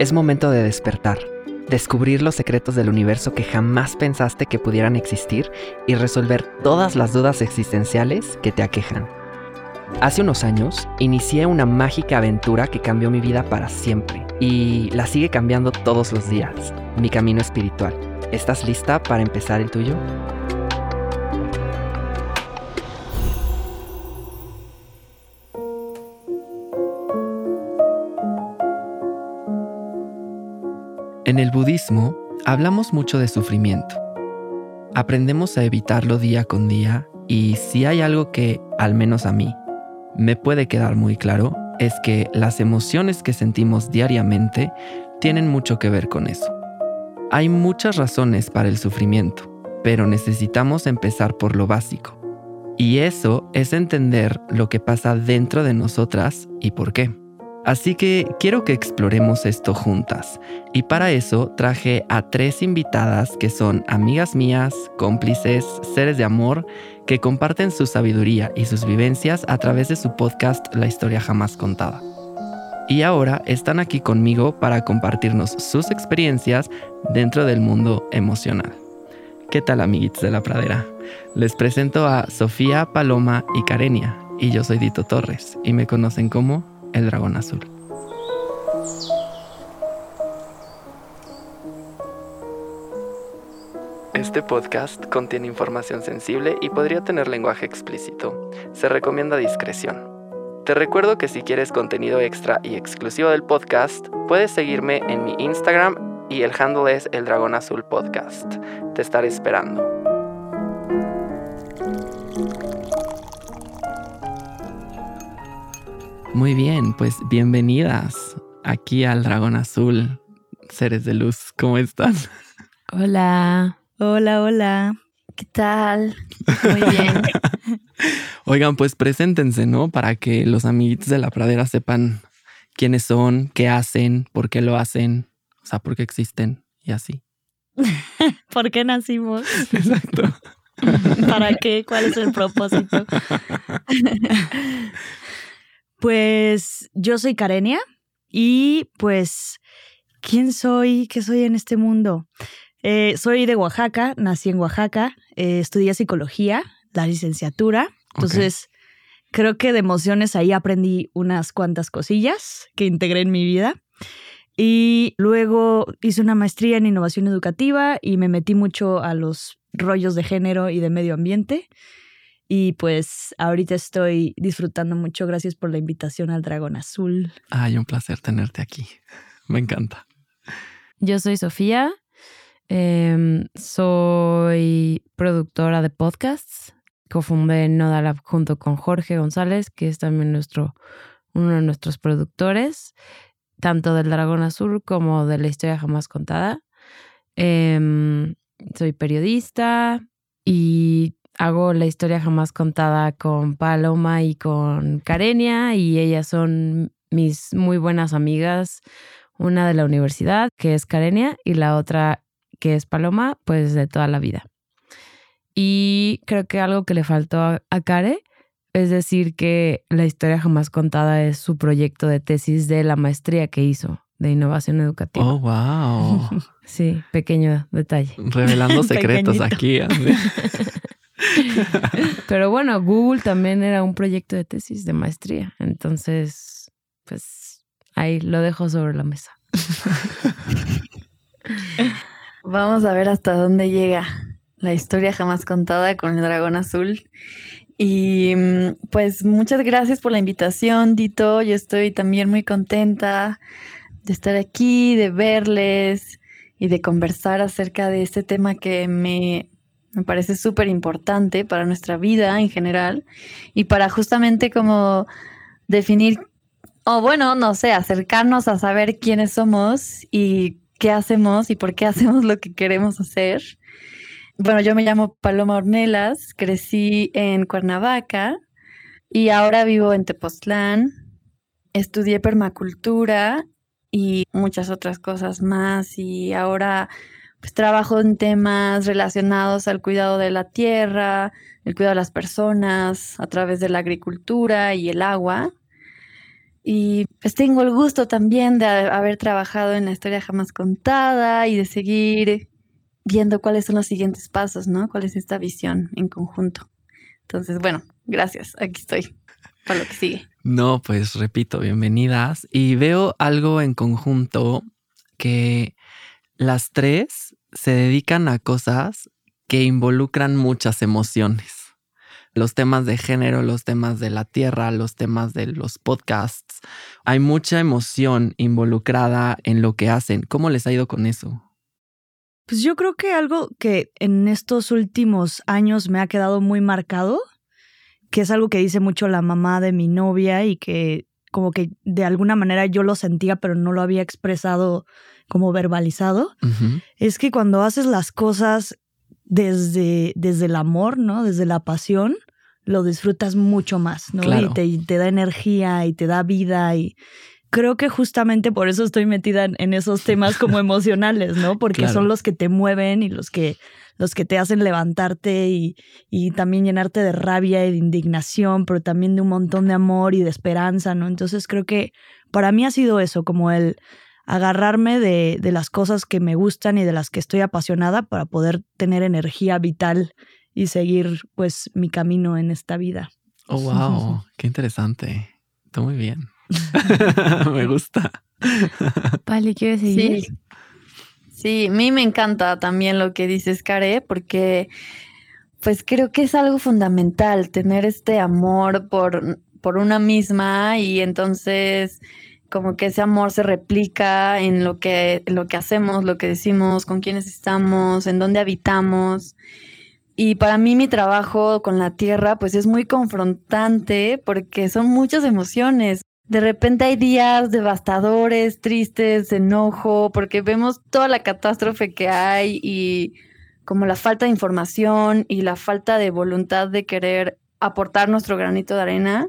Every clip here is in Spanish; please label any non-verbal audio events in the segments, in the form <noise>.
Es momento de despertar, descubrir los secretos del universo que jamás pensaste que pudieran existir y resolver todas las dudas existenciales que te aquejan. Hace unos años inicié una mágica aventura que cambió mi vida para siempre y la sigue cambiando todos los días, mi camino espiritual. ¿Estás lista para empezar el tuyo? Hablamos mucho de sufrimiento. Aprendemos a evitarlo día con día y si hay algo que, al menos a mí, me puede quedar muy claro, es que las emociones que sentimos diariamente tienen mucho que ver con eso. Hay muchas razones para el sufrimiento, pero necesitamos empezar por lo básico. Y eso es entender lo que pasa dentro de nosotras y por qué. Así que quiero que exploremos esto juntas. Y para eso traje a tres invitadas que son amigas mías, cómplices, seres de amor, que comparten su sabiduría y sus vivencias a través de su podcast La historia jamás contada. Y ahora están aquí conmigo para compartirnos sus experiencias dentro del mundo emocional. ¿Qué tal amiguitos de la pradera? Les presento a Sofía, Paloma y Karenia. Y yo soy Dito Torres y me conocen como el dragón azul. Este podcast contiene información sensible y podría tener lenguaje explícito. Se recomienda discreción. Te recuerdo que si quieres contenido extra y exclusivo del podcast, puedes seguirme en mi Instagram y el handle es el dragón azul podcast. Te estaré esperando. Muy bien, pues bienvenidas aquí al Dragón Azul, seres de luz. ¿Cómo están? Hola, hola, hola. ¿Qué tal? Muy bien. <laughs> Oigan, pues preséntense, ¿no? Para que los amiguitos de la pradera sepan quiénes son, qué hacen, por qué lo hacen, o sea, por qué existen y así. <laughs> ¿Por qué nacimos? <laughs> Exacto. ¿Para qué? ¿Cuál es el propósito? Pues yo soy Karenia y pues, ¿quién soy? ¿Qué soy en este mundo? Eh, soy de Oaxaca, nací en Oaxaca, eh, estudié psicología, la licenciatura, entonces creo que de emociones ahí aprendí unas cuantas cosillas que integré en mi vida. Y luego hice una maestría en innovación educativa y me metí mucho a los rollos de género y de medio ambiente. Y pues ahorita estoy disfrutando mucho. Gracias por la invitación al Dragón Azul. Ay, un placer tenerte aquí. <laughs> Me encanta. Yo soy Sofía. Em, soy productora de podcasts. Cofundé Nodalab junto con Jorge González, que es también nuestro, uno de nuestros productores, tanto del Dragón Azul como de la historia jamás contada. Em, soy periodista y hago la historia jamás contada con Paloma y con Karenia y ellas son mis muy buenas amigas, una de la universidad, que es Karenia, y la otra, que es Paloma, pues de toda la vida. Y creo que algo que le faltó a, a Kare es decir que la historia jamás contada es su proyecto de tesis de la maestría que hizo de innovación educativa. Oh, wow. <laughs> Sí, pequeño detalle. Revelando <laughs> secretos aquí. <laughs> Pero bueno, Google también era un proyecto de tesis de maestría. Entonces, pues ahí lo dejo sobre la mesa. <laughs> Vamos a ver hasta dónde llega la historia jamás contada con el dragón azul. Y pues muchas gracias por la invitación, Dito. Yo estoy también muy contenta de estar aquí, de verles y de conversar acerca de este tema que me me parece súper importante para nuestra vida en general y para justamente como definir, o bueno, no sé, acercarnos a saber quiénes somos y qué hacemos y por qué hacemos lo que queremos hacer. Bueno, yo me llamo Paloma Ornelas, crecí en Cuernavaca y ahora vivo en Tepoztlán. Estudié permacultura y muchas otras cosas más y ahora pues trabajo en temas relacionados al cuidado de la tierra, el cuidado de las personas a través de la agricultura y el agua. Y pues tengo el gusto también de haber trabajado en la historia jamás contada y de seguir viendo cuáles son los siguientes pasos, ¿no? ¿Cuál es esta visión en conjunto? Entonces, bueno, gracias. Aquí estoy para lo que sigue. No, pues repito, bienvenidas. Y veo algo en conjunto que las tres se dedican a cosas que involucran muchas emociones. Los temas de género, los temas de la tierra, los temas de los podcasts. Hay mucha emoción involucrada en lo que hacen. ¿Cómo les ha ido con eso? Pues yo creo que algo que en estos últimos años me ha quedado muy marcado, que es algo que dice mucho la mamá de mi novia y que como que de alguna manera yo lo sentía pero no lo había expresado como verbalizado, es que cuando haces las cosas desde, desde el amor, ¿no? Desde la pasión, lo disfrutas mucho más, ¿no? Y te, te, da energía y te da vida y, creo que justamente por eso estoy metida en, esos temas como <laughs> emocionales, ¿no? Porque son los que te mueven y los que, los que te hacen levantarte y, y, también llenarte de rabia y de indignación, pero también de un montón de amor y de esperanza, ¿no? Entonces creo que para mí ha sido eso, como el agarrarme de, de las cosas que me gustan y de las que estoy apasionada para poder tener energía vital y seguir pues mi camino en esta vida. Oh, <laughs> wow, qué interesante. Está muy bien. <laughs> me gusta. Vale, ¿quieres seguir? Sí. sí, a mí me encanta también lo que dices, Care, porque pues creo que es algo fundamental tener este amor por, por una misma y entonces como que ese amor se replica en lo que, lo que hacemos, lo que decimos, con quiénes estamos, en dónde habitamos. Y para mí mi trabajo con la tierra pues es muy confrontante porque son muchas emociones de repente hay días devastadores, tristes, enojo, porque vemos toda la catástrofe que hay y como la falta de información y la falta de voluntad de querer aportar nuestro granito de arena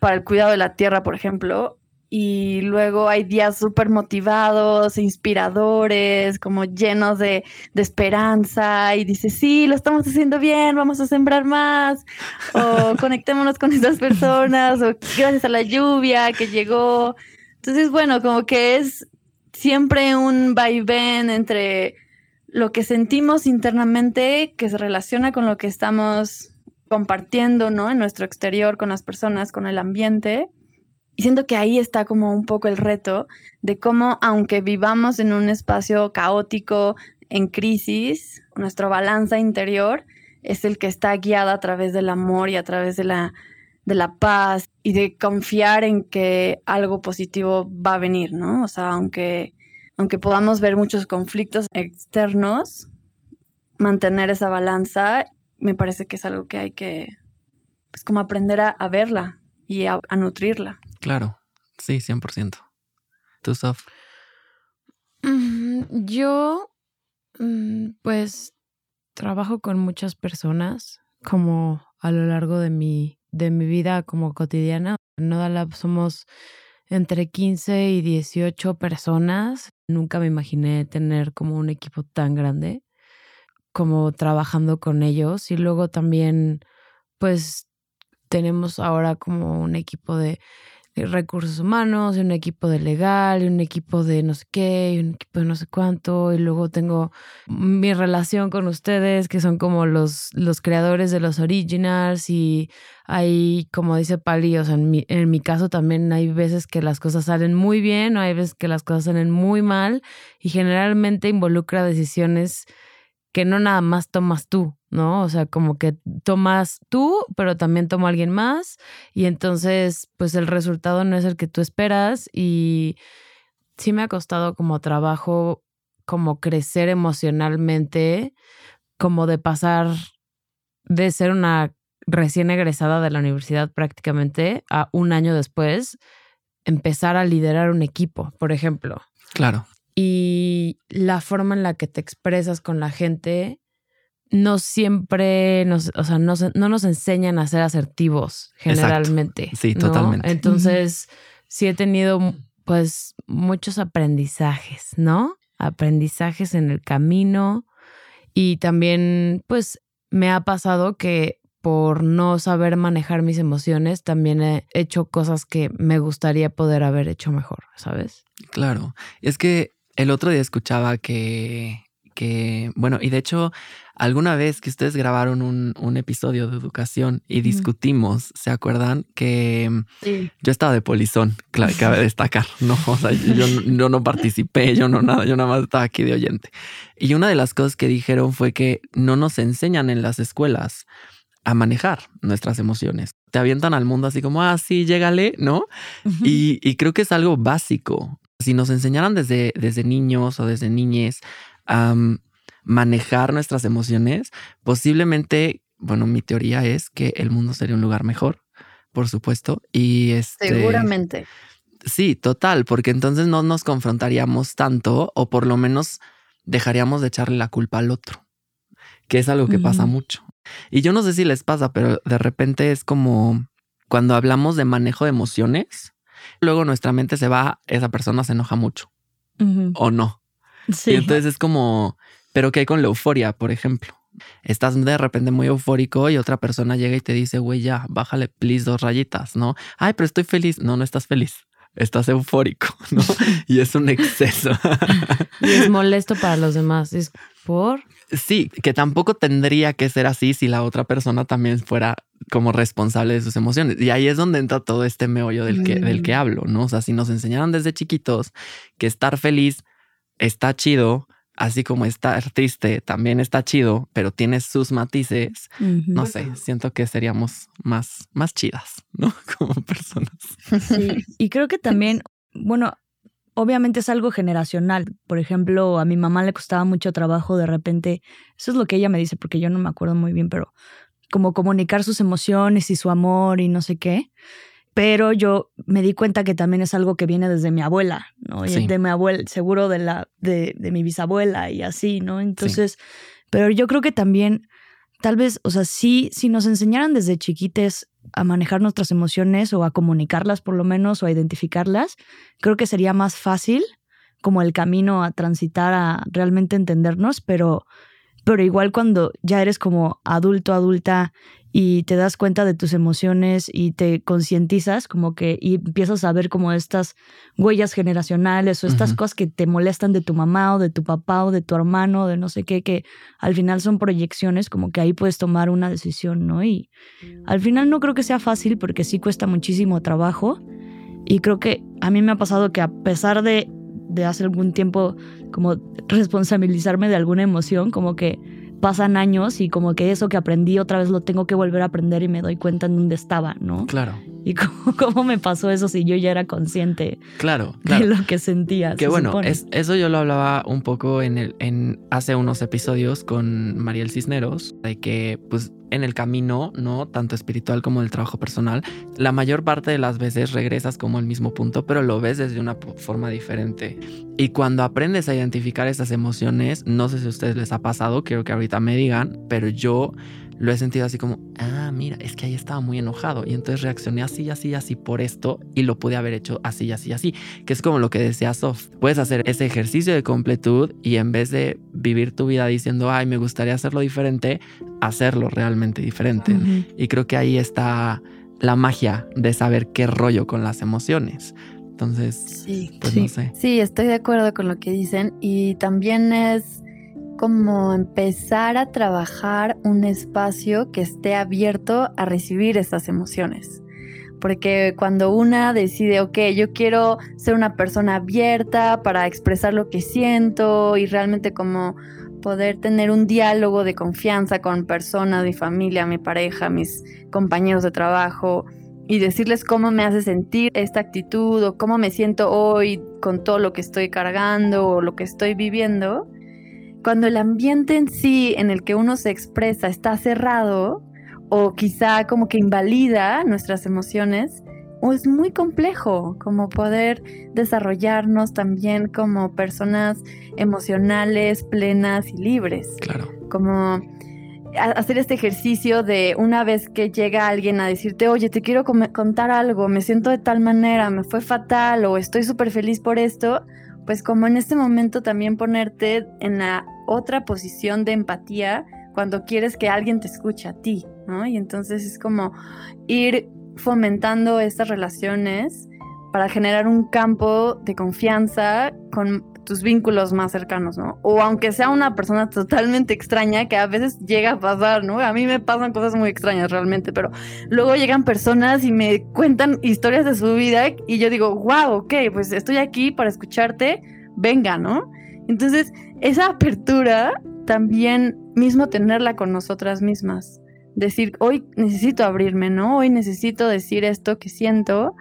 para el cuidado de la tierra, por ejemplo y luego hay días súper motivados, inspiradores, como llenos de, esperanza y dices, sí, lo estamos haciendo bien, vamos a sembrar más, o <laughs> conectémonos con estas personas, o gracias a la lluvia que llegó. Entonces, bueno, como que es siempre un vaivén entre lo que sentimos internamente que se relaciona con lo que estamos compartiendo, ¿no? En nuestro exterior, con las personas, con el ambiente y siento que ahí está como un poco el reto de cómo, aunque vivamos en un espacio caótico, en crisis, nuestra balanza interior es el que está guiada a través del amor y a través de la, de la paz y de confiar en que algo positivo va a venir, ¿no? O sea, aunque, aunque podamos ver muchos conflictos externos, mantener esa balanza me parece que es algo que hay que, pues como aprender a, verla y a nutrirla. Claro, sí, 100%. ¿Tú, Sof? Mm, yo, mm, pues, trabajo con muchas personas, como a lo largo de mi, de mi vida como cotidiana. En Nodalab somos entre 15 y 18 personas. Nunca me imaginé tener como un equipo tan grande como trabajando con ellos. Y luego también, pues, tenemos ahora como un equipo de recursos humanos, un equipo de legal, un equipo de no sé qué, un equipo de no sé cuánto, y luego tengo mi relación con ustedes, que son como los, los creadores de los originals, y hay, como dice Pali, o sea, en mi, en mi caso también hay veces que las cosas salen muy bien, o hay veces que las cosas salen muy mal, y generalmente involucra decisiones que no nada más tomas tú, ¿no? O sea, como que tomas tú, pero también toma alguien más y entonces, pues el resultado no es el que tú esperas y sí me ha costado como trabajo, como crecer emocionalmente, como de pasar de ser una recién egresada de la universidad prácticamente a un año después empezar a liderar un equipo, por ejemplo. Claro y la forma en la que te expresas con la gente no siempre nos, o sea, no, no nos enseñan a ser asertivos generalmente. Sí, totalmente. Entonces, sí he tenido pues muchos aprendizajes, ¿no? Aprendizajes en el camino y también pues me ha pasado que por no saber manejar mis emociones, también he hecho cosas que me gustaría poder haber hecho mejor, ¿sabes? Claro, es que el otro día escuchaba que, que bueno, y de hecho, alguna vez que ustedes grabaron un, un episodio de educación y discutimos, ¿se acuerdan? Que yo estaba de polizón, claro, cabe destacar, ¿no? <laughs> O sea, yo, yo no participé, yo no nada, yo nada más estaba aquí de oyente. Y una de las cosas que dijeron fue que no nos enseñan en las escuelas a manejar nuestras emociones. Te avientan al mundo así como, ah, sí, llégale, ¿no? y, y, creo que es algo básico. Si nos enseñaran desde, desde niños o desde niñes a manejar nuestras emociones, posiblemente, bueno, mi teoría es que el mundo sería un lugar mejor, por supuesto. Y este, Seguramente. Sí, total, porque entonces no nos confrontaríamos tanto o por lo menos dejaríamos de echarle la culpa al otro, que es algo que pasa mucho. Y yo no sé si les pasa, pero de repente es como cuando hablamos de manejo de emociones, luego nuestra mente se va, esa persona se enoja mucho o no. Sí. Y entonces es como, pero ¿qué hay con la euforia, por ejemplo? Estás de repente muy eufórico y otra persona llega y te dice, güey, ya, bájale, please, dos rayitas, ¿no? Ay, pero estoy feliz. No, no estás feliz. Estás eufórico, <laughs> ¿no? Y es un exceso. <laughs> y es molesto para los demás. Es por. Sí, que tampoco tendría que ser así si la otra persona también fuera como responsable de sus emociones. Y ahí es donde entra todo este meollo del que, del que mm. hablo, ¿no? O sea, si nos enseñaron desde chiquitos que estar feliz está chido, así como estar triste también está chido, pero tiene sus matices, no sé, siento que seríamos más, más chidas, <laughs> ¿no? Como personas. Sí, <laughs> y creo que también, bueno, obviamente es algo generacional. Por ejemplo, a mi mamá le costaba mucho trabajo de repente, eso es lo que ella me dice, porque yo no me acuerdo muy bien, pero como comunicar sus emociones y su amor y no sé qué. Pero yo me di cuenta que también es algo que viene desde mi abuela, ¿no? Y de mi abuela, seguro de la, de, de mi bisabuela y así, ¿no? Entonces, pero yo creo que también, tal vez, o sea, sí, si nos enseñaran desde chiquites a manejar nuestras emociones o a comunicarlas por lo menos o a identificarlas, creo que sería más fácil como el camino a transitar a realmente entendernos, pero, pero igual cuando ya eres como adulto, adulta y te das cuenta de tus emociones y te concientizas como que y empiezas a ver como estas huellas generacionales o estas cosas que te molestan de tu mamá o de tu papá o de tu hermano, de no sé qué, que al final son proyecciones, como que ahí puedes tomar una decisión, ¿no? Y al final no creo que sea fácil porque sí cuesta muchísimo trabajo y creo que a mí me ha pasado que a pesar de, de hace algún tiempo como responsabilizarme de alguna emoción, como que pasan años y como que eso que aprendí otra vez lo tengo que volver a aprender y me doy cuenta en dónde estaba, ¿no? Claro. Y <laughs> cómo, me pasó eso si yo ya era consciente claro, claro. de lo que sentía. Que bueno, es, eso yo lo hablaba un poco en, el, en hace unos episodios con Mariel Cisneros, de que pues en el camino, ¿no? Tanto espiritual como el trabajo personal, la mayor parte de las veces regresas como al mismo punto, pero lo ves desde una forma diferente. Y cuando aprendes a identificar esas emociones, no sé si a ustedes les ha pasado, quiero que ahorita me digan, pero yo lo he sentido así como, ah, mira, es que ahí estaba muy enojado y entonces reaccioné así, así, así por esto y lo pude haber hecho así, así, así, que es como lo que decía Sof. Puedes hacer ese ejercicio de completud y en vez de vivir tu vida diciendo, ay, me gustaría hacerlo diferente, hacerlo realmente diferente. Y creo que ahí está la magia de saber qué rollo con las emociones. Entonces, sí, pues no sé. Sí, estoy de acuerdo con lo que dicen y también es como empezar a trabajar un espacio que esté abierto a recibir estas emociones. Porque cuando una decide, ok, yo quiero ser una persona abierta para expresar lo que siento y realmente como poder tener un diálogo de confianza con personas, mi familia, mi pareja, mis compañeros de trabajo y decirles cómo me hace sentir esta actitud o cómo me siento hoy con todo lo que estoy cargando o lo que estoy viviendo, cuando el ambiente en sí en el que uno se expresa está cerrado o quizá como que invalida nuestras emociones, o es muy complejo como poder desarrollarnos también como personas emocionales, plenas y libres. Claro. Como hacer este ejercicio de una vez que llega alguien a decirte, oye, te quiero contar algo, me siento de tal manera, me fue fatal o estoy súper feliz por esto, pues como en este momento también ponerte en la otra posición de empatía cuando quieres que alguien te escuche a ti. ¿no? Y entonces es como ir fomentando estas relaciones para generar un campo de confianza con tus vínculos más cercanos, ¿no? O aunque sea una persona totalmente extraña, que a veces llega a pasar, ¿no? A mí me pasan cosas muy extrañas realmente, pero luego llegan personas y me cuentan historias de su vida y yo digo, wow, ok, pues estoy aquí para escucharte, venga, ¿no? Entonces, esa apertura también mismo tenerla con nosotras mismas. Decir, hoy necesito abrirme, ¿no? Hoy necesito decir esto que siento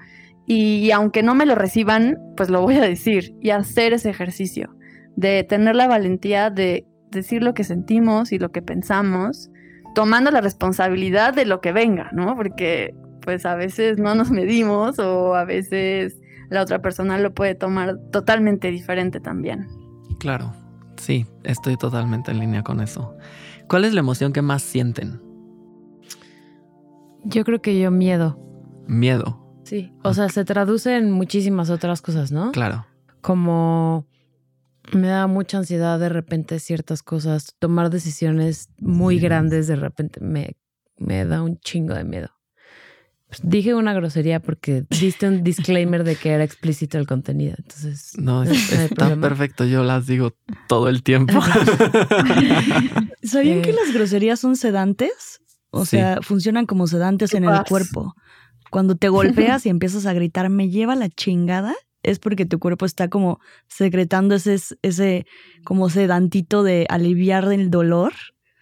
y aunque no me lo reciban, pues lo voy a decir y hacer ese ejercicio de tener la valentía de decir lo que sentimos y lo que pensamos, tomando la responsabilidad de lo que venga, ¿no? Porque pues a veces no nos medimos o a veces la otra persona lo puede tomar totalmente diferente también. Claro, sí, estoy totalmente en línea con eso. ¿Cuál es la emoción que más sienten? Yo creo que yo miedo. Miedo. Sí, o sea, se traduce en muchísimas otras cosas, ¿no? Claro. Como me da mucha ansiedad de repente ciertas cosas, tomar decisiones muy grandes de repente me, me da un chingo de miedo. Dije una grosería porque <laughs> diste un disclaimer de que era explícito el contenido, entonces... No, está perfecto, yo las digo todo el tiempo. <laughs> ¿Sabían que eh. las groserías son sedantes? O sea, funcionan como sedantes en el cuerpo. Cuando te golpeas y empiezas a gritar, me lleva la chingada, es porque tu cuerpo está como secretando ese, ese como sedantito de aliviar el dolor.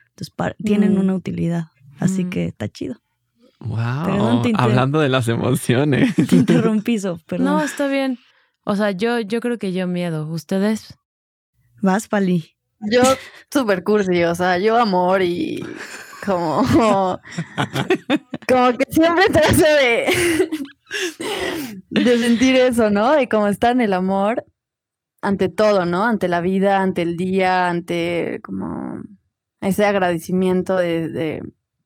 Entonces tienen mm. una utilidad. Así mm. que está chido. Wow. Hablando de las emociones. <laughs> Te interrumpí, perdón. No, está bien. O sea, yo, yo creo que yo miedo. ¿Ustedes? Vas, Pali. Yo súper cursi, o sea, yo amor y como, como que siempre trato de, de sentir eso, ¿no? De cómo está en el amor ante todo, ¿no? Ante la vida, ante el día, ante como ese agradecimiento de, de,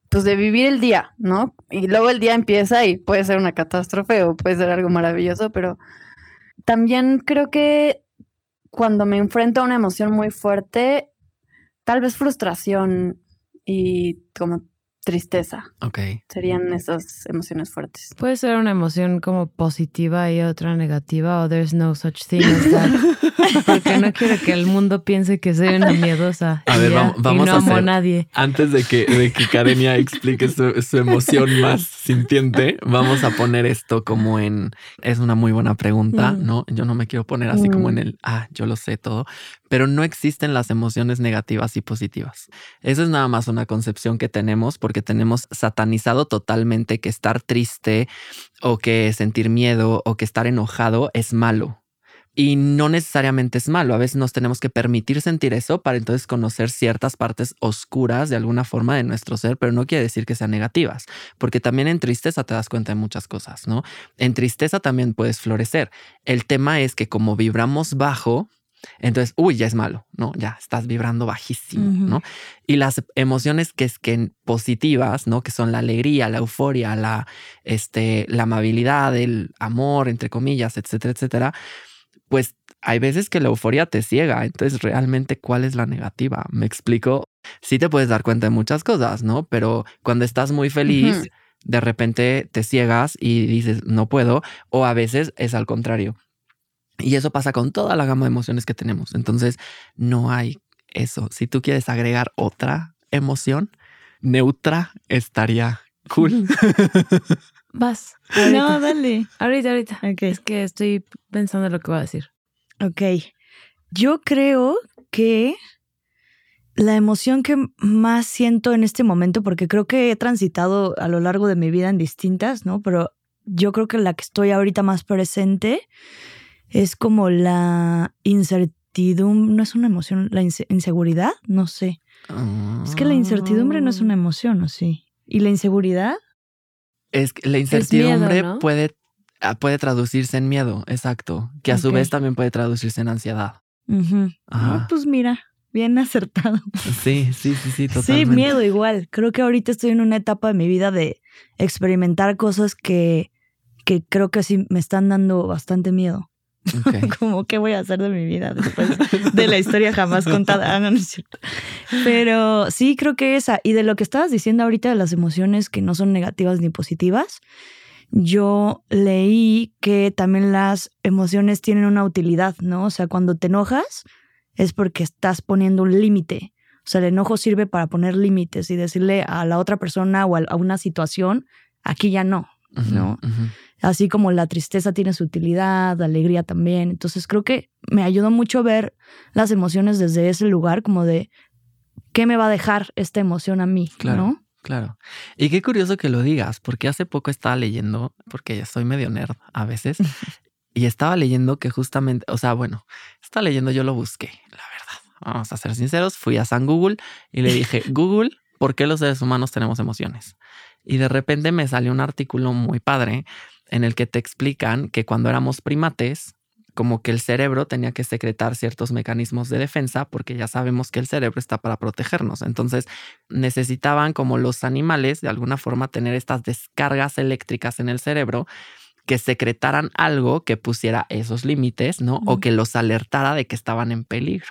pues de vivir el día, ¿no? Y luego el día empieza y puede ser una catástrofe o puede ser algo maravilloso, pero también creo que cuando me enfrento a una emoción muy fuerte, tal vez frustración y como tristeza. Ok. Serían esas emociones fuertes. Puede ser una emoción como positiva y otra negativa, o there's no such thing as that. <laughs> Porque no quiero que el mundo piense que soy una miedosa. A ver, vamos, no a hacer, nadie. Antes de que, de que Karenia explique su, emoción más sintiente, vamos a poner esto como en. Es una muy buena pregunta, mm. ¿no? Yo no me quiero poner así como en mm. el, ah, yo lo sé todo, pero no existen las emociones negativas y positivas. Esa es nada más una concepción que tenemos porque tenemos satanizado totalmente que estar triste o que sentir miedo o que estar enojado es malo. Y no necesariamente es malo. A veces nos tenemos que permitir sentir eso para entonces conocer ciertas partes oscuras de alguna forma de nuestro ser, pero no quiere decir que sean negativas, porque también en tristeza te das cuenta de muchas cosas, ¿no? En tristeza también puedes florecer. El tema es que como vibramos bajo, entonces, uy, ya es malo, ¿no? Ya estás vibrando bajísimo, ¿no? Y las emociones que es que positivas, ¿no? Que son la alegría, la euforia, la, este, la amabilidad, el amor, entre comillas, etcétera, etcétera, pues hay veces que la euforia te ciega. Entonces, realmente, ¿cuál es la negativa? ¿Me explico? Sí te puedes dar cuenta de muchas cosas, ¿no? Pero cuando estás muy feliz, de repente te ciegas y dices, no puedo. O a veces es al contrario y eso pasa con toda la gama de emociones que tenemos. Entonces, no hay eso. Si tú quieres agregar otra emoción neutra, estaría cool. <laughs> Vas. No, dale. Ahorita, ahorita. Es que estoy pensando en lo que voy a decir. Ok. Yo creo que la emoción que más siento en este momento, porque creo que he transitado a lo largo de mi vida en distintas, ¿no? Pero yo creo que la que estoy ahorita más presente es como la incertidumbre, no es una emoción, la inseguridad, no sé. Es que la incertidumbre no es una emoción, ¿o sí? ¿Y la inseguridad? Es que la incertidumbre puede, ah, puede traducirse en miedo, exacto, que a su vez también puede traducirse en ansiedad. pues mira, bien <laughs> acertado. Sí, sí, sí, sí, totalmente. Sí, miedo igual. Creo que ahorita estoy en una etapa de mi vida de experimentar cosas que, que creo que sí me están dando bastante miedo <laughs> como qué voy a hacer de mi vida después de la historia jamás contada. Ah, no, no es cierto. Pero sí creo que esa, y de lo que estabas diciendo ahorita de las emociones que no son negativas ni positivas, yo leí que también las emociones tienen una utilidad, ¿no? O sea, cuando te enojas es porque estás poniendo un límite. O sea, el enojo sirve para poner límites y decirle a la otra persona o a una situación, aquí ya no, ¿no? Así como la tristeza tiene su utilidad, la alegría también. Entonces creo que me ayudó mucho ver las emociones desde ese lugar, como de qué me va a dejar esta emoción a mí, claro, ¿no? Claro. Y qué curioso que lo digas, porque hace poco estaba leyendo, porque ya soy medio nerd a veces, <laughs> y estaba leyendo que justamente, o sea, bueno, estaba leyendo, yo lo busqué, la verdad. Vamos a ser sinceros, fui a San Google y le dije, <laughs> Google, ¿por qué los seres humanos tenemos emociones? Y de repente me salió un artículo muy padre en el que te explican que cuando éramos primates, como que el cerebro tenía que secretar ciertos mecanismos de defensa, porque ya sabemos que el cerebro está para protegernos. Entonces necesitaban, como los animales, de alguna forma tener estas descargas eléctricas en el cerebro que secretaran algo que pusiera esos límites, ¿no? O que los alertara de que estaban en peligro.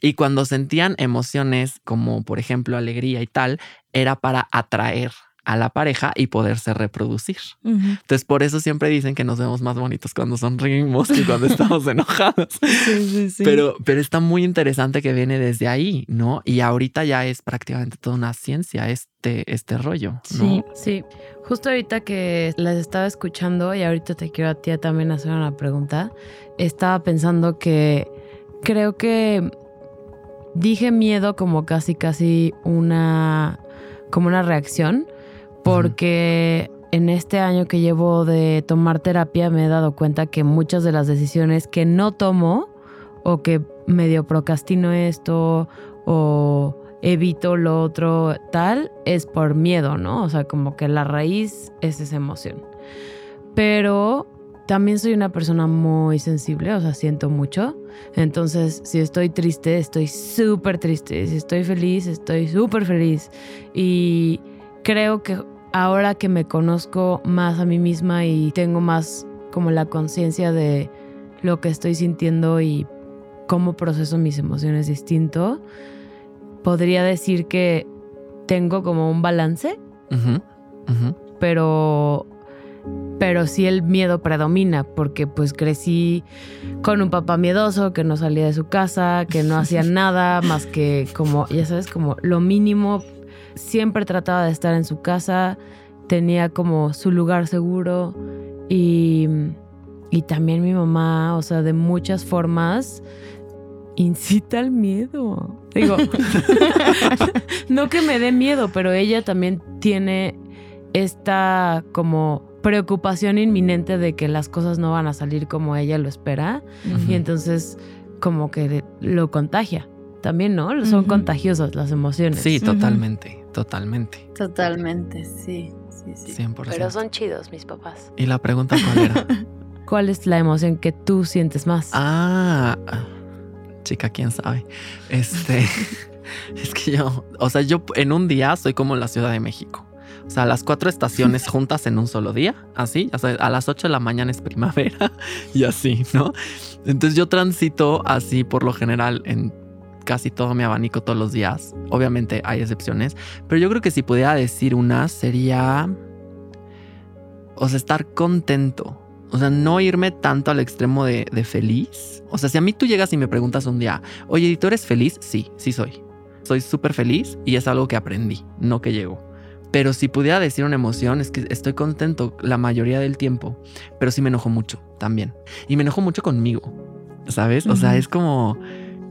Y cuando sentían emociones como, por ejemplo, alegría y tal, era para atraer a la pareja y poderse reproducir. Entonces, por eso siempre dicen que nos vemos más bonitos cuando sonreímos que cuando <laughs> estamos enojados. Sí, sí, sí. Pero, pero está muy interesante que viene desde ahí, ¿no? Y ahorita ya es prácticamente toda una ciencia este, este rollo. Sí, sí. Justo ahorita que les estaba escuchando y ahorita te quiero a ti también hacer una pregunta, estaba pensando que creo que dije miedo como casi, casi una, como una reacción porque en este año que llevo de tomar terapia me he dado cuenta que muchas de las decisiones que no tomo o que medio procrastino esto o evito lo otro tal es por miedo, ¿no? O sea, como que la raíz es esa emoción. Pero también soy una persona muy sensible, o sea, siento mucho. Entonces, si estoy triste, estoy súper triste. Si estoy feliz, estoy súper feliz. Y creo que ahora que me conozco más a mí misma y tengo más como la conciencia de lo que estoy sintiendo y cómo proceso mis emociones distinto, podría decir que tengo como un balance, pero pero sí el miedo predomina porque pues crecí con un papá miedoso que no salía de su casa, que no hacía <laughs> nada más que como, ya sabes, como lo mínimo siempre trataba de estar en su casa, tenía como su lugar seguro y, y también mi mamá, o sea, de muchas formas incita al miedo. Digo, <laughs> no que me dé miedo, pero ella también tiene esta como preocupación inminente de que las cosas no van a salir como ella lo espera y entonces como que lo contagia. También, ¿no? Son contagiosas las emociones. Sí, totalmente. Totalmente. Totalmente, sí, sí, sí. 100%. Pero son chidos mis papás. ¿Y la pregunta cuál era? <laughs> ¿Cuál es la emoción que tú sientes más? Ah, chica, quién sabe. Este, <laughs> es que yo, o sea, yo en un día soy como la Ciudad de México. O sea, las cuatro estaciones <laughs> juntas en un solo día, así, o sea, a las 8 de la mañana es primavera y así, ¿no? Entonces yo transito así por lo general en casi todo mi abanico todos los días. Obviamente hay excepciones, pero yo creo que si pudiera decir una sería, o sea, estar contento. O sea, no irme tanto al extremo de, feliz. O sea, si a mí tú llegas y me preguntas un día, oye, ¿tú eres feliz? Sí, sí soy. Soy súper feliz y es algo que aprendí, no que llego. Pero si pudiera decir una emoción, es que estoy contento la mayoría del tiempo, pero sí me enojo mucho también. Y me enojo mucho conmigo, ¿sabes? O sea, es como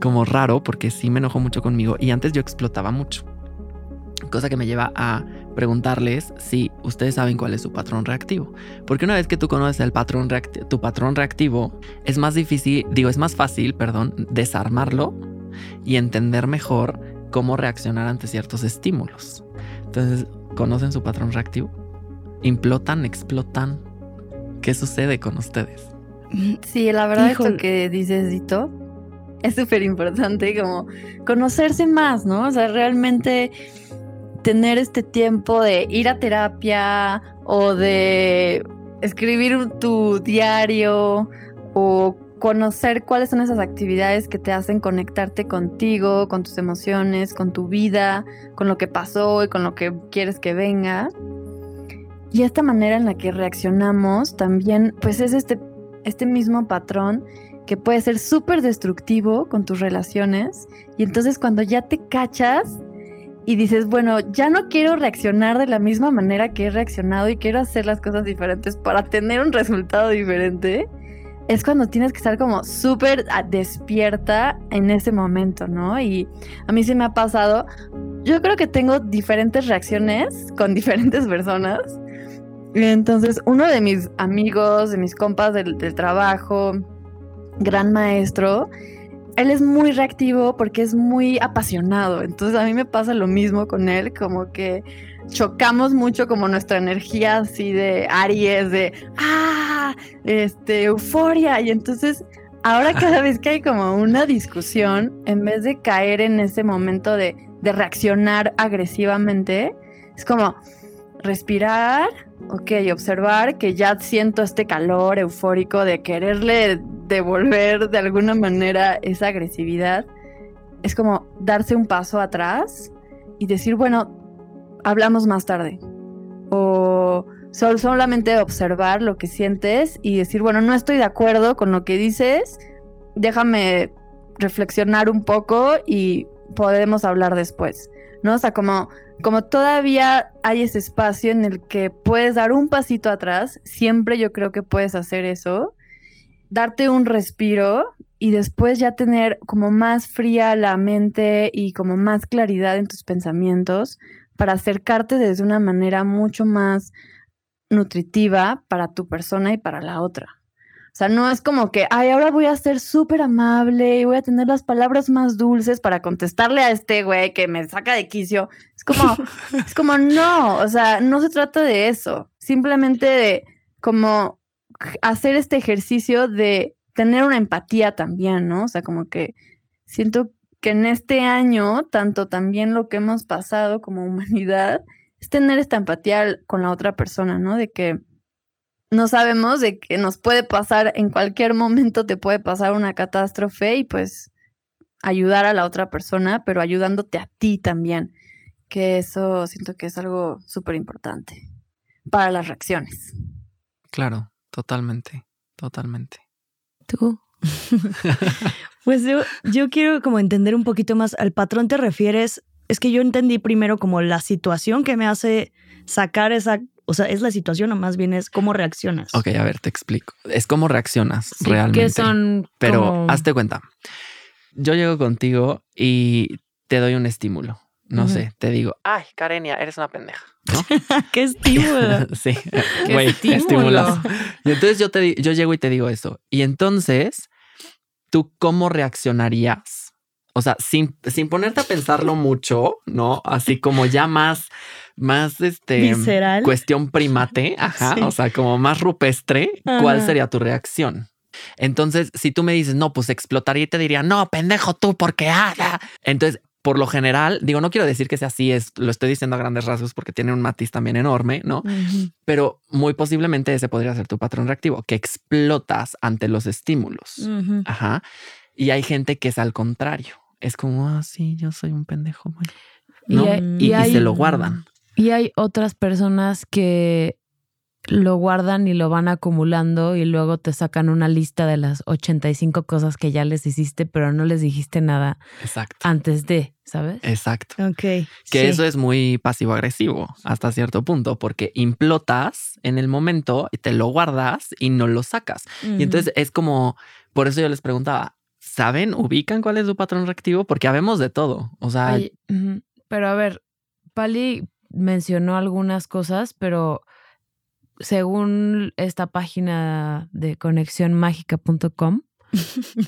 como raro porque sí me enojó mucho conmigo y antes yo explotaba mucho. Cosa que me lleva a preguntarles si ustedes saben cuál es su patrón reactivo. Porque una vez que tú conoces el patrón tu patrón reactivo, es más difícil, digo, es más fácil, perdón, desarmarlo y entender mejor cómo reaccionar ante ciertos estímulos. Entonces, ¿conocen su patrón reactivo? ¿Implotan, explotan? ¿Qué sucede con ustedes? Sí, la verdad es que dices, Dito, es súper importante como conocerse más, ¿no? O sea, realmente tener este tiempo de ir a terapia o de escribir tu diario o conocer cuáles son esas actividades que te hacen conectarte contigo, con tus emociones, con tu vida, con lo que pasó y con lo que quieres que venga. Y esta manera en la que reaccionamos también, pues es este, este mismo patrón que puede ser súper destructivo con tus relaciones. Y entonces cuando ya te cachas y dices, bueno, ya no quiero reaccionar de la misma manera que he reaccionado y quiero hacer las cosas diferentes para tener un resultado diferente, es cuando tienes que estar como súper ah, despierta en ese momento, ¿no? Y a mí sí me ha pasado, yo creo que tengo diferentes reacciones con <laughs> diferentes personas. entonces, uno de mis amigos, de mis compas del trabajo, gran maestro, él es muy reactivo porque es muy apasionado. Entonces, a mí me pasa lo mismo con él, como que chocamos mucho como nuestra energía así de Aries, de ah, este, euforia. Y entonces, ahora cada vez que hay como una discusión, en vez de caer en ese momento de, de reaccionar agresivamente, es como respirar, ok, observar que ya siento este calor eufórico de quererle devolver de alguna manera esa agresividad. Es como darse un paso atrás y decir, bueno, hablamos más tarde. O solamente observar lo que sientes y decir, bueno, no estoy de acuerdo con lo que dices, déjame reflexionar un poco y podemos hablar después. ¿No? O sea, como, como todavía hay ese espacio en el que puedes dar un pasito atrás, siempre yo creo que puedes hacer eso, darte un respiro y después ya tener como más fría la mente y como más claridad en tus pensamientos para acercarte desde una manera mucho más nutritiva para tu persona y para la otra. O sea, no es como que, ay, ahora voy a ser súper amable y voy a tener las palabras más dulces para contestarle a este güey que me saca de quicio. Es como, <laughs> es como, no, o sea, no se trata de eso. Simplemente de como hacer este ejercicio de tener una empatía también, ¿no? O sea, como que siento que en este año, tanto también lo que hemos pasado como humanidad, es tener esta empatía con la otra persona, ¿no? De que no sabemos de que nos puede pasar en cualquier momento, te puede pasar una catástrofe y pues ayudar a la otra persona, pero ayudándote a ti también, que eso siento que es algo súper importante para las reacciones. Claro, totalmente, totalmente. ¿Tú? <laughs> pues yo, yo quiero como entender un poquito más, al patrón te refieres, es que yo entendí primero como la situación que me hace sacar esa, o sea, es la situación o más bien es cómo reaccionas. Ok, a ver, te explico. Es cómo reaccionas realmente. Que son Pero hazte cuenta, yo llego contigo y te doy un estímulo. No sé, te digo, ay, Karenia, eres una pendeja. ¿no? <laughs> ¿Qué estímulo? <laughs> sí, güey, estímulos. Y entonces yo, te, yo llego y te digo eso. Y entonces ¿tú cómo reaccionarías? O sea, sin, sin ponerte a pensarlo mucho, ¿no? Así como ya más, más este Visceral. cuestión primate, <laughs> ajá, o sea, como más rupestre, ¿cuál sería tu reacción? Entonces, si tú me dices, no, pues explotaría y te diría, no, pendejo tú, porque haga. Entonces, por lo general, digo, no quiero decir que sea así, es, lo estoy diciendo a grandes rasgos porque tiene un matiz también enorme, ¿no? Pero muy posiblemente ese podría ser tu patrón reactivo, que explotas ante los estímulos. Ajá. Y hay gente que es al contrario. Es como, ah, sí, yo soy un pendejo. ¿no? Y, y se lo guardan. Y hay otras personas que lo guardan y lo van acumulando y luego te sacan una lista de las 85 cosas que ya les hiciste, pero no les dijiste nada Exacto. antes de, ¿sabes? Exacto. Ok. Que eso es muy pasivo-agresivo hasta cierto punto, porque implotas en el momento y te lo guardas y no lo sacas. Y entonces es como, por eso yo les preguntaba, ¿saben, ubican cuál es su patrón reactivo? Porque habemos de todo. O sea... pero a ver, Pali mencionó algunas cosas, pero según esta página de conexionmágica.com,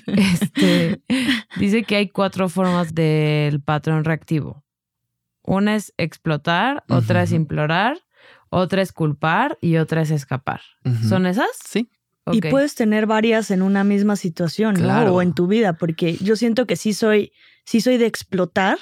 este, <laughs> dice que hay cuatro formas del patrón reactivo. Una es explotar, otra es implorar, otra es culpar y otra es escapar. ¿Son esas? Sí. Y puedes tener varias en una misma situación, ¿no? O en tu vida, porque yo siento que sí soy, sí soy de explotar,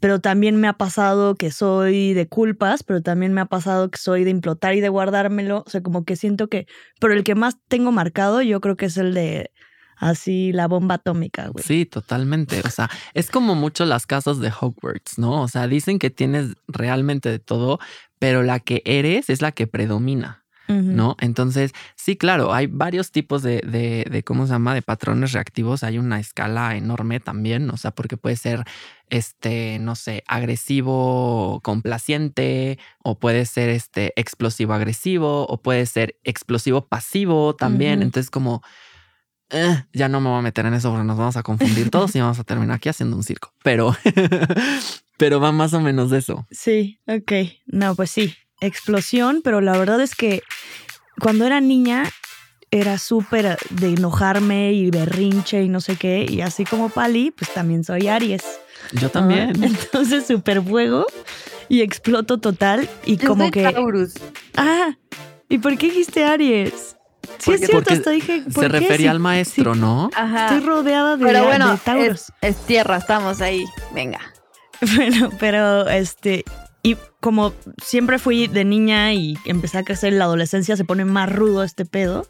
pero también me ha pasado que soy de culpas, pero también me ha pasado que soy de implotar y de guardármelo. O sea, como que siento que, pero el que más tengo marcado yo creo que es el de así la bomba atómica, güey. Sí, totalmente. O sea, es como mucho las casas de Hogwarts, ¿no? O sea, dicen que tienes realmente de todo, pero la que eres es la que predomina. ¿No? Entonces, sí, claro, hay varios tipos de, de, de, ¿cómo se llama?, de patrones reactivos. Hay una escala enorme también, o sea, porque puede ser, este, no sé, agresivo complaciente, o puede ser, este, explosivo agresivo, o puede ser explosivo pasivo también. Entonces, como... Eh, ya no me voy a meter en eso porque nos vamos a confundir todos y vamos a terminar aquí haciendo un circo. Pero, <laughs> pero va más o menos de eso. Sí, ok. No, pues sí explosión, pero la verdad es que cuando era niña era súper de enojarme y berrinche y no sé qué. Y así como Pali, pues también soy Aries. Yo también. <laughs> Entonces super fuego y exploto total y como que... Taurus. Ah, ¿y por qué dijiste Aries? Sí, es cierto, hasta dije. se refería al maestro, ¿no? Ajá. Estoy rodeada de, pero bueno, de Tauros. Es, es tierra, estamos ahí. Venga. <laughs> Bueno, pero este, y como siempre fui de niña y empecé a crecer en la adolescencia, se pone más rudo este pedo,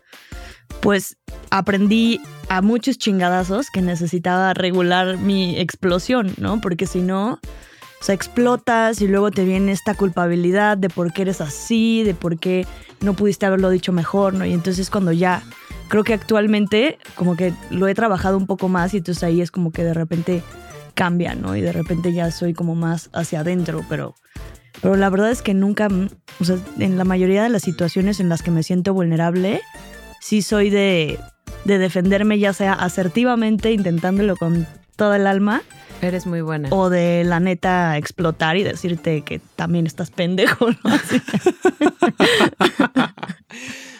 pues aprendí a muchos chingadazos que necesitaba regular mi explosión, ¿no? Porque si no, o sea, explotas y luego te viene esta culpabilidad de por qué eres así, de por qué no pudiste haberlo dicho mejor, ¿no? Y entonces cuando ya, creo que actualmente como que lo he trabajado un poco más y entonces ahí es como que de repente cambia, ¿no? Y de repente ya soy como más hacia adentro, pero pero la verdad es que nunca, o sea, en la mayoría de las situaciones en las que me siento vulnerable, sí soy de, de defenderme ya sea asertivamente, intentándolo con toda el alma. Eres muy buena. O de la neta explotar y decirte que también estás pendejo, ¿no? <laughs>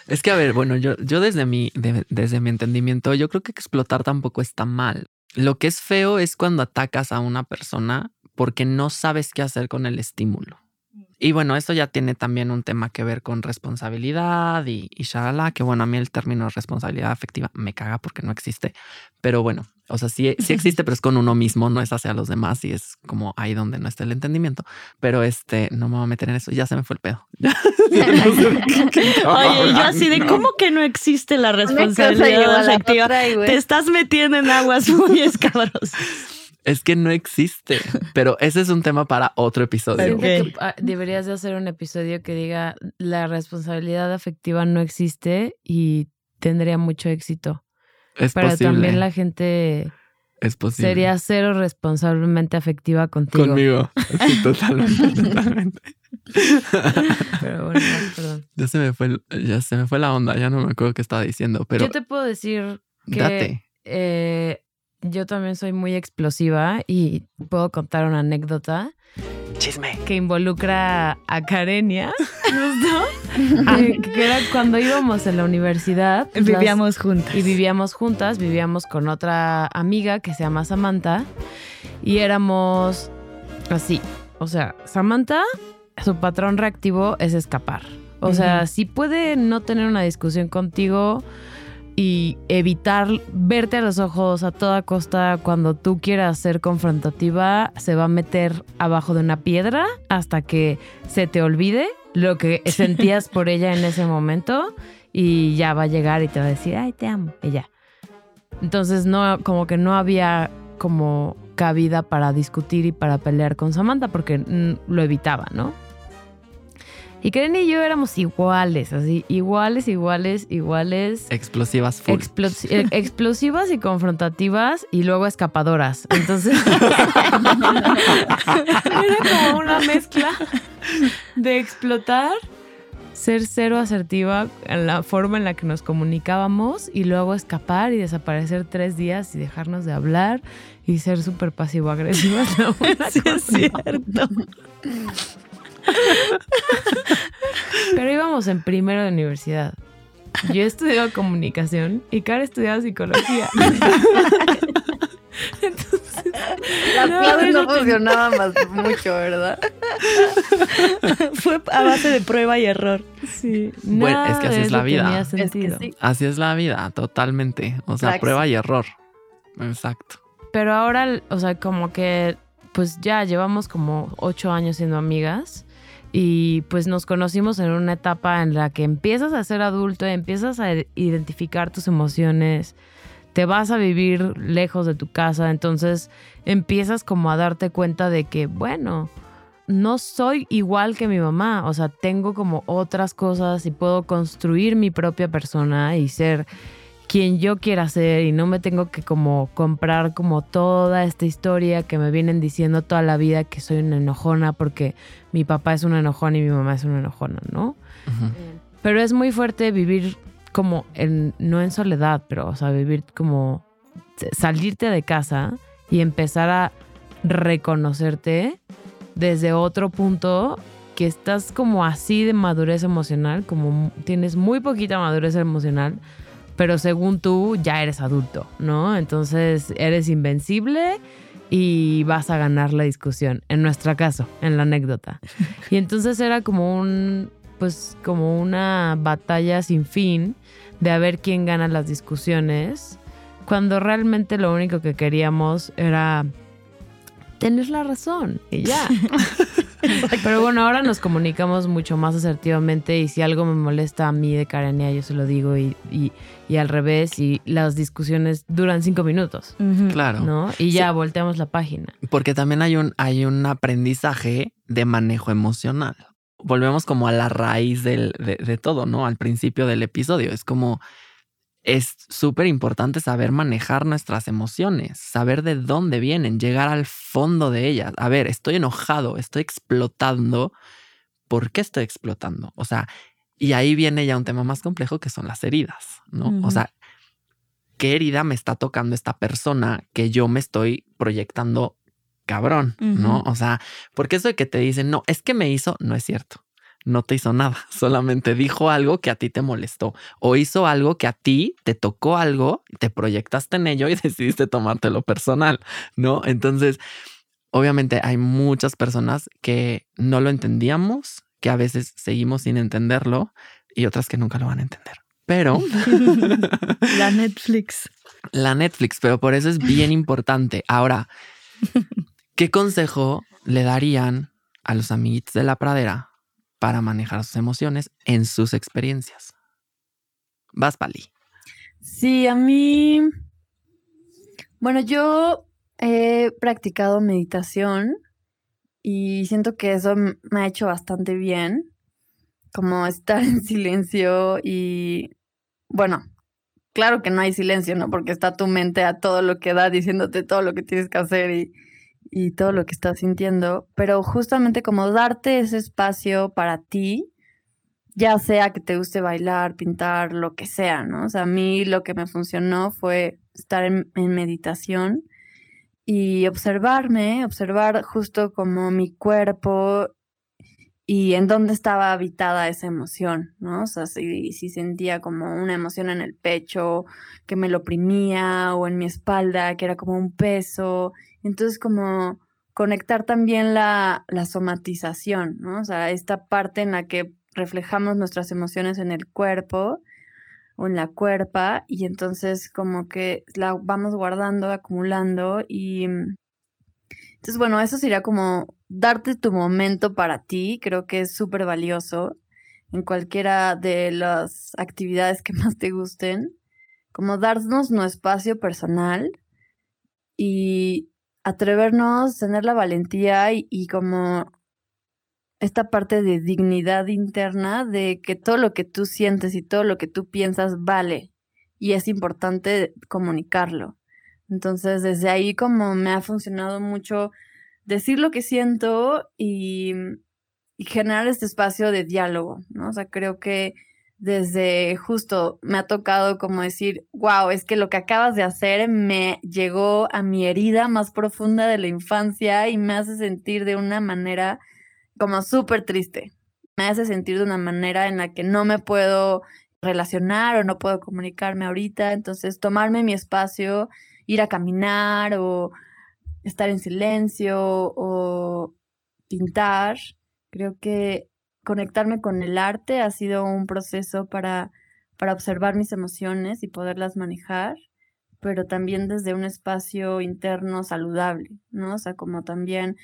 es que, a ver, bueno, yo, yo desde, mi, desde mi entendimiento, yo creo que explotar tampoco está mal. Lo que es feo es cuando atacas a una persona porque no sabes qué hacer con el estímulo. Y bueno, esto ya tiene también un tema que ver con responsabilidad y, y shalala, que bueno, a mí el término responsabilidad afectiva me caga porque no existe, pero bueno, o sea, sí, sí <laughs> existe, pero es con uno mismo, no es hacia los demás y es como ahí donde no está el entendimiento. Pero este, no me voy a meter en eso, ya se me fue el pedo. <laughs> <laughs> Oye, yo así de cómo que no existe la responsabilidad afectiva. Te estás metiendo en aguas muy escabrosas. Es que no existe, <laughs> pero ese es un tema para otro episodio. Ah, deberías de hacer un episodio que diga la responsabilidad afectiva no existe y tendría mucho éxito. Es pero también la gente es posible. sería cero responsablemente afectiva contigo. Conmigo. <laughs> Sí, totalmente, totalmente. Pero bueno, perdón. Ya se me fue, ya se me fue la onda, ya no me acuerdo qué estaba diciendo, pero. Yo te puedo decir que Date. Eh, yo también soy muy explosiva y puedo contar una anécdota. Chisme. Que involucra a Karenia, <laughs> ¿no? que era cuando íbamos en la universidad. Vivíamos juntas. Y vivíamos juntas, vivíamos con otra amiga que se llama Samantha. Y éramos así. O sea, Samantha, su patrón reactivo es escapar. O sea, si puede no tener una discusión contigo y evitar verte a los ojos a toda costa cuando tú quieras ser confrontativa, se va a meter abajo de una piedra hasta que se te olvide lo que sentías por ella en ese momento y ya va a llegar y te va a decir, ay, te amo, ya. Entonces, no, como que no había como cabida para discutir y para pelear con Samantha porque lo evitaba, ¿no? Y Karen y yo éramos iguales, así, iguales, iguales, iguales. Explosivas full. eh, <laughs> explosivas y confrontativas y luego escapadoras. Entonces, <laughs> era como una mezcla de explotar, ser cero asertiva en la forma en la que nos comunicábamos y luego escapar y desaparecer tres días y dejarnos de hablar y ser súper pasivo-agresivas. <laughs> Sí, es cierto. Pero íbamos en primero de universidad. Yo estudiaba comunicación y Cara estudiaba psicología. <laughs> Entonces, Las clases no funcionaban más mucho, ¿verdad? <laughs> Fue a base de prueba y error. Sí. Bueno, es que así es la vida. tenía Es que sentido. sí. Así es la vida, totalmente. O sea, Exacto. prueba y error. Exacto. Pero ahora, o sea, como que pues ya llevamos como ocho años siendo amigas y pues nos conocimos en una etapa en la que empiezas a ser adulto, empiezas a identificar tus emociones, te vas a vivir lejos de tu casa, entonces empiezas como a darte cuenta de que, bueno, no soy igual que mi mamá, o sea, tengo como otras cosas y puedo construir mi propia persona y ser quien yo quiera ser y no me tengo que como comprar como toda esta historia que me vienen diciendo toda la vida que soy una enojona porque mi papá es una enojona y mi mamá es una enojona, ¿no? Pero es muy fuerte vivir como en, no en soledad, pero o sea, vivir como salirte de casa y empezar a reconocerte desde otro punto que estás como así de madurez emocional, como tienes muy poquita madurez emocional, pero según tú ya eres adulto, ¿no? Entonces eres invencible y vas a ganar la discusión, en nuestro caso, en la anécdota. Y entonces era como un, pues como una batalla sin fin de a ver quién gana las discusiones, cuando realmente lo único que queríamos era tener la razón y ya. <laughs> <laughs> Pero bueno, ahora nos comunicamos mucho más asertivamente y si algo me molesta a mí de Karenia, yo se lo digo y, y, al revés y las discusiones duran cinco minutos. Claro. ¿no? Y ya volteamos la página. Porque también hay un, hay un aprendizaje de manejo emocional. Volvemos como a la raíz del, de, de todo, ¿no? Al principio del episodio. Es como es súper importante saber manejar nuestras emociones, saber de dónde vienen, llegar al fondo de ellas. A ver, estoy enojado, estoy explotando. ¿Por qué estoy explotando? O sea, y ahí viene ya un tema más complejo que son las heridas, ¿no? O sea, ¿qué herida me está tocando esta persona que yo me estoy proyectando cabrón, ¿no? O sea, porque eso de que te dicen, no, es que me hizo, no es cierto no te hizo nada, <laughs> solamente dijo algo que a ti te molestó o hizo algo que a ti te tocó algo, te proyectaste en ello y <laughs> decidiste tomártelo personal, ¿no? Entonces, obviamente hay muchas personas que no lo entendíamos, que a veces seguimos sin entenderlo y otras que nunca lo van a entender. Pero... <laughs> La Netflix. La Netflix, pero por eso es bien importante. Ahora, ¿qué consejo le darían a los amiguitos de la pradera para manejar sus emociones en sus experiencias. Vas, Pali. Sí, a mí. Bueno, yo he practicado meditación y siento que eso me ha hecho bastante bien, como estar <laughs> en silencio y, bueno, claro que no hay silencio, ¿no? Porque está tu mente a todo lo que da, diciéndote todo lo que tienes que hacer y, y todo lo que estás sintiendo, pero justamente como darte ese espacio para ti, ya sea que te guste bailar, pintar, lo que sea, ¿no? O sea, a mí lo que me funcionó fue estar en, meditación y observarme, observar justo como mi cuerpo y en dónde estaba habitada esa emoción, ¿no? O sea, si, si, sentía como una emoción en el pecho que me lo oprimía o en mi espalda que era como un peso entonces, como conectar también la, la somatización, ¿no? O sea, esta parte en la que reflejamos nuestras emociones en el cuerpo o en la cuerpa y entonces como que la vamos guardando, acumulando y mm, entonces bueno, eso sería como darte tu momento para ti, creo que es súper valioso en cualquiera de las actividades que <laughs> más te gusten, como darnos nuestro espacio personal y atrevernos, tener la valentía y, como esta parte de dignidad interna de que todo lo que tú sientes y todo lo que tú piensas vale y es importante comunicarlo. Entonces, desde ahí como me ha funcionado mucho decir lo que siento y, y generar este espacio de diálogo, ¿no? O sea, creo que desde justo me ha tocado como decir, wow, es que lo que acabas de hacer me llegó a mi herida más profunda de la infancia y me hace sentir de una manera como súper triste. Me hace sentir de una manera en la que no me puedo relacionar o no puedo comunicarme ahorita. Entonces, tomarme mi espacio, ir a caminar o estar en silencio o pintar, creo que conectarme con el arte ha sido un proceso para, para observar mis emociones y poderlas manejar, pero también desde un espacio interno saludable, ¿no? O sea, como también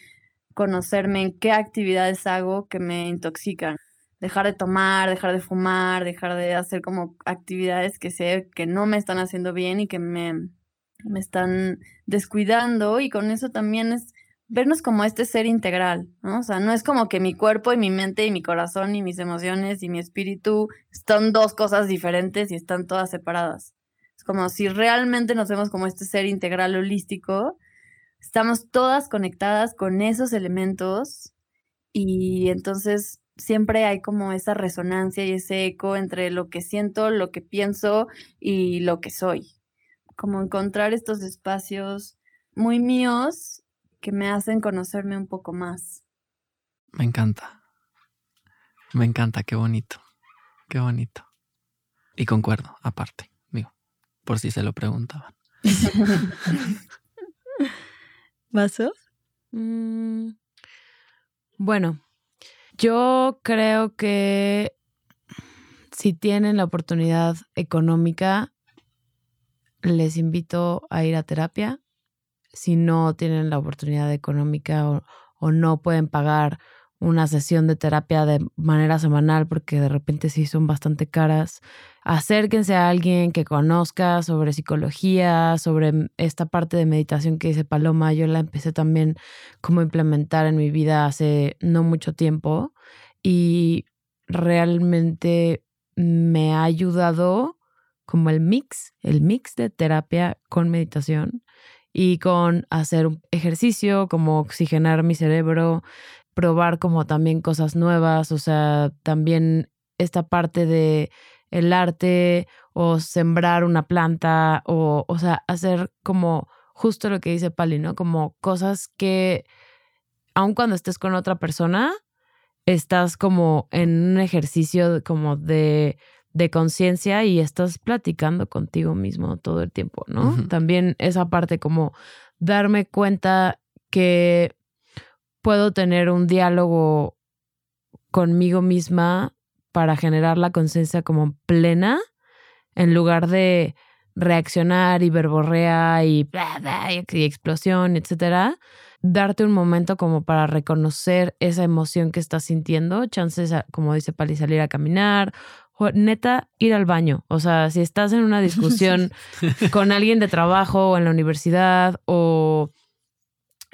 conocerme en qué actividades hago que me intoxican. Dejar de tomar, dejar de fumar, dejar de hacer como actividades que sé que no me están haciendo bien y que me, me están descuidando y con eso también es vernos como este ser integral, ¿no? O sea, no es como que mi cuerpo y mi mente y mi corazón y mis emociones y mi espíritu son dos cosas diferentes y están todas separadas. Es como si realmente nos vemos como este ser integral holístico, estamos todas conectadas con esos elementos y entonces siempre hay como esa resonancia y ese eco entre lo que siento, lo que pienso y lo que soy. Como encontrar estos espacios muy míos que me hacen conocerme un poco más. Me encanta. Me encanta, qué bonito. Qué bonito. Y concuerdo, aparte, digo, por si se lo preguntaban. <laughs> ¿Vaso? Mm, bueno, yo creo que si tienen la oportunidad económica, les invito a ir a terapia si no tienen la oportunidad económica o, no pueden pagar una sesión de terapia de manera semanal porque de repente sí son bastante caras. Acérquense a alguien que conozca sobre psicología, sobre esta parte de meditación que dice Paloma. Yo la empecé también como implementar en mi vida hace no mucho tiempo y realmente me ha ayudado como el mix, el mix de terapia con meditación y con hacer un ejercicio, como oxigenar mi cerebro, probar como también cosas nuevas, o sea, también esta parte de el arte o sembrar una planta o, o sea, hacer como justo lo que dice Pali, ¿no? Como cosas que, aun cuando estés con otra persona, estás como en un ejercicio como de de conciencia y estás platicando contigo mismo todo el tiempo, ¿no? También esa parte como darme cuenta que puedo tener un diálogo conmigo misma para generar la conciencia como plena en lugar de reaccionar y verborrea y, bla, bla, y explosión, etcétera, darte un momento como para reconocer esa emoción que estás sintiendo, chances, como dice Pali, salir a caminar neta, ir al baño. O sea, si estás en una discusión <laughs> con alguien de trabajo o en la universidad o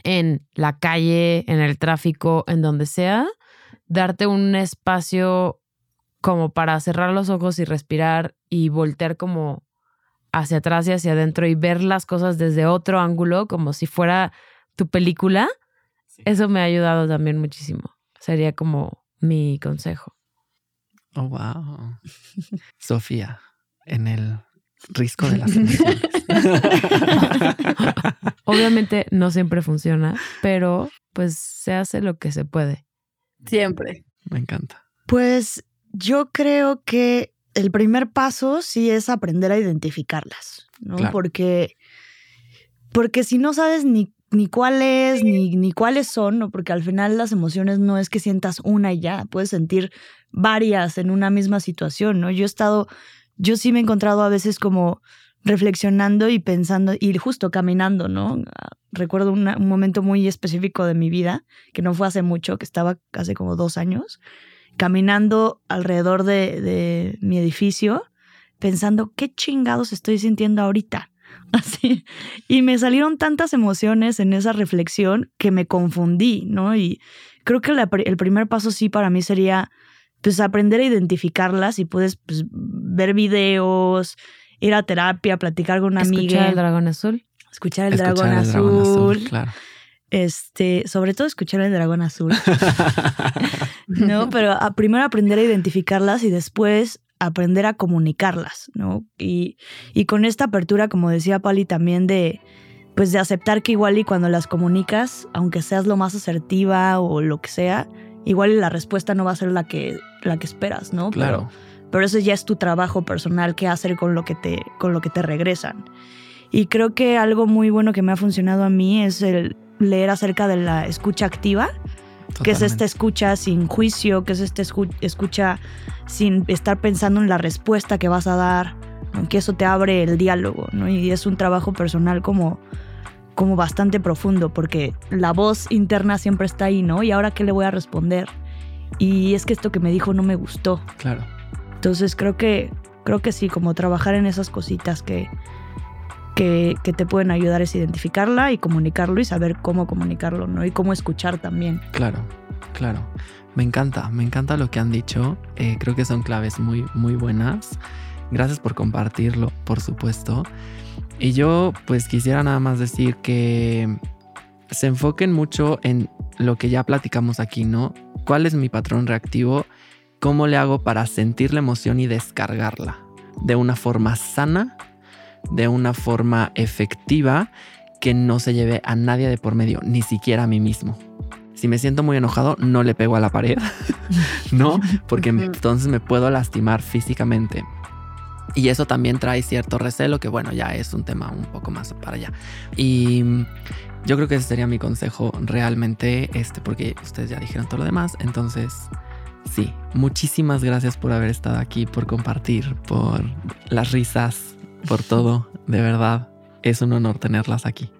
en la calle, en el tráfico, en donde sea, darte un espacio como para cerrar los ojos y respirar y voltear como hacia atrás y hacia adentro y ver las cosas desde otro ángulo, como si fuera tu película, eso me ha ayudado también muchísimo. Sería como mi consejo. Oh, wow. <laughs> Sofía, en el risco de las emociones. <laughs> Obviamente no siempre funciona, pero pues se hace lo que se puede. Siempre. Me encanta. Pues yo creo que el primer paso sí es aprender a identificarlas, ¿no? Porque, porque si no sabes ni ni cuáles, ni, ni cuáles son, ¿no? porque al final las emociones no es que sientas una y ya, puedes sentir varias en una misma situación, ¿no? Yo he estado, yo sí me he encontrado a veces como reflexionando y pensando y justo caminando, ¿no? Recuerdo un momento muy específico de mi vida, que no fue hace mucho, que estaba hace como dos años, caminando alrededor de, de mi edificio, pensando, ¿qué chingados estoy sintiendo ahorita? <laughs> Así. Y me salieron tantas emociones en esa reflexión que me confundí, ¿no? Y creo que el primer paso sí para mí sería pues aprender a identificarlas y puedes pues, ver videos, ir a terapia, platicar con una amiga. Escuchar el dragón azul. Escuchar el, dragón, azul. claro. Este, sobre todo escuchar el dragón azul. <laughs> <laughs> no, pero primero aprender a identificarlas y después aprender a comunicarlas, ¿no? Y, y con esta apertura, como decía Pali, también de, pues de aceptar que igual y cuando las comunicas, aunque seas lo más asertiva o lo que sea, igual la respuesta no va a ser la que, la que esperas, ¿no? Claro. Pero, eso ya es tu trabajo personal que hacer con lo que te, con lo que te regresan. Y creo que algo muy bueno que me ha funcionado a mí es el leer acerca de la escucha activa, que es esta escucha sin juicio, que es esta escucha sin estar pensando en la respuesta que vas a dar ¿no? que eso te abre el diálogo, ¿no? Y es un trabajo personal como, como bastante profundo, porque la voz interna siempre está ahí, ¿no? Y ahora qué le voy a responder. Y es que esto que me dijo no me gustó. Claro. Entonces creo que, creo que sí, como trabajar en esas cositas que, que, te pueden ayudar es identificarla y comunicarlo y saber cómo comunicarlo, ¿no? Y cómo escuchar también. Claro, claro. Me encanta, me encanta lo que han dicho. Eh, creo que son claves muy, muy buenas. Gracias por compartirlo, por supuesto. Y yo pues quisiera nada más decir que se enfoquen mucho en lo que ya platicamos aquí, ¿no? ¿Cuál es mi patrón reactivo? ¿Cómo le hago para sentir la emoción y descargarla? De una forma sana, de una forma efectiva, que no se lleve a nadie de por medio, ni siquiera a mí mismo. Si me siento muy enojado, no le pego a la pared, <laughs> ¿no? Porque entonces me puedo lastimar físicamente. Y eso también trae cierto recelo, que bueno, ya es un tema un poco más para allá. Y yo creo que ese sería mi consejo realmente, este, porque ustedes ya dijeron todo lo demás. Entonces, sí, muchísimas gracias por haber estado aquí, por compartir, por las risas, por todo. De verdad, es un honor tenerlas aquí.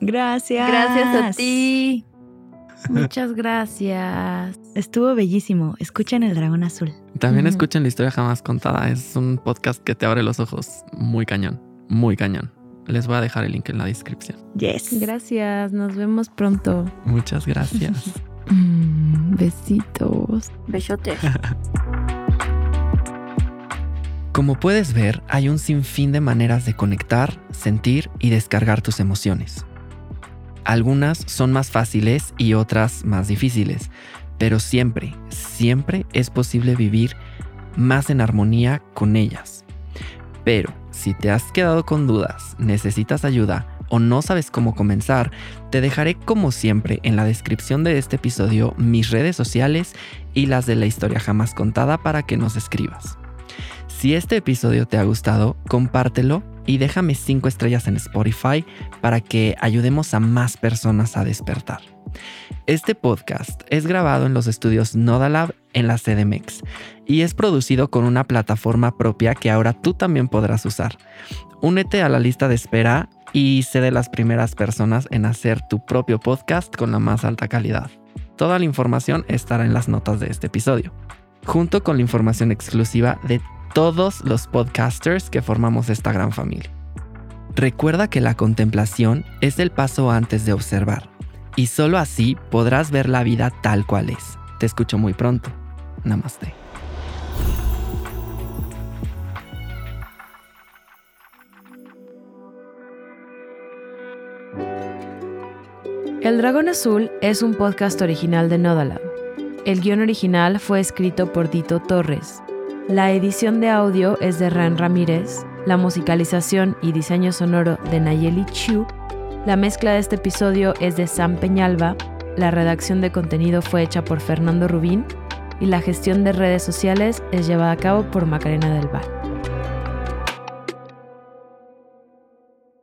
Gracias. Gracias a ti. <laughs> Muchas gracias. Estuvo bellísimo. Escuchen El Dragón Azul. También escuchen la historia jamás contada. Es un podcast que te abre los ojos. Muy cañón. Muy cañón. Les voy a dejar el link en la descripción. Yes. Gracias. Nos vemos pronto. Muchas gracias. <laughs> Mm, besitos. Besotes. <laughs> Como puedes ver, hay un sinfín de maneras de conectar, sentir y descargar tus emociones. Algunas son más fáciles y otras más difíciles, pero siempre, siempre es posible vivir más en armonía con ellas. Pero si te has quedado con dudas, necesitas ayuda o no sabes cómo comenzar, te dejaré como siempre en la descripción de este episodio mis redes sociales y las de la historia jamás contada para que nos escribas. Si este episodio te ha gustado, compártelo y déjame 5 estrellas en Spotify para que ayudemos a más personas a despertar. Este podcast es grabado en los estudios Nodalab en la CDMX y es producido con una plataforma propia que ahora tú también podrás usar. Únete a la lista de espera y sé de las primeras personas en hacer tu propio podcast con la más alta calidad. Toda la información estará en las notas de este episodio, junto con la información exclusiva de todos los podcasters que formamos esta gran familia. Recuerda que la contemplación es el paso antes de observar, y solo así podrás ver la vida tal cual es. Te escucho muy pronto. Namaste. El Dragón Azul es un podcast original de Nodalab. El guion original fue escrito por Dito Torres. La edición de audio es de Ran Ramírez, la musicalización y diseño sonoro de Nayeli Chu. La mezcla de este episodio es de Sam Peñalba, la redacción de contenido fue hecha por Fernando Rubín y la gestión de redes sociales es llevada a cabo por Macarena del Val.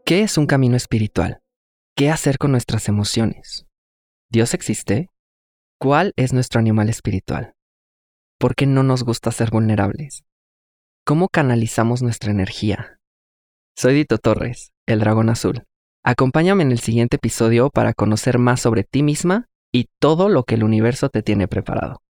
¿Qué es un camino espiritual? ¿Qué hacer con nuestras emociones? ¿Dios existe? ¿Cuál es nuestro animal espiritual? ¿Por qué no nos gusta ser vulnerables? ¿Cómo canalizamos nuestra energía? Soy Dito Torres, el dragón azul. Acompáñame en el siguiente episodio para conocer más sobre ti misma y todo lo que el universo te tiene preparado.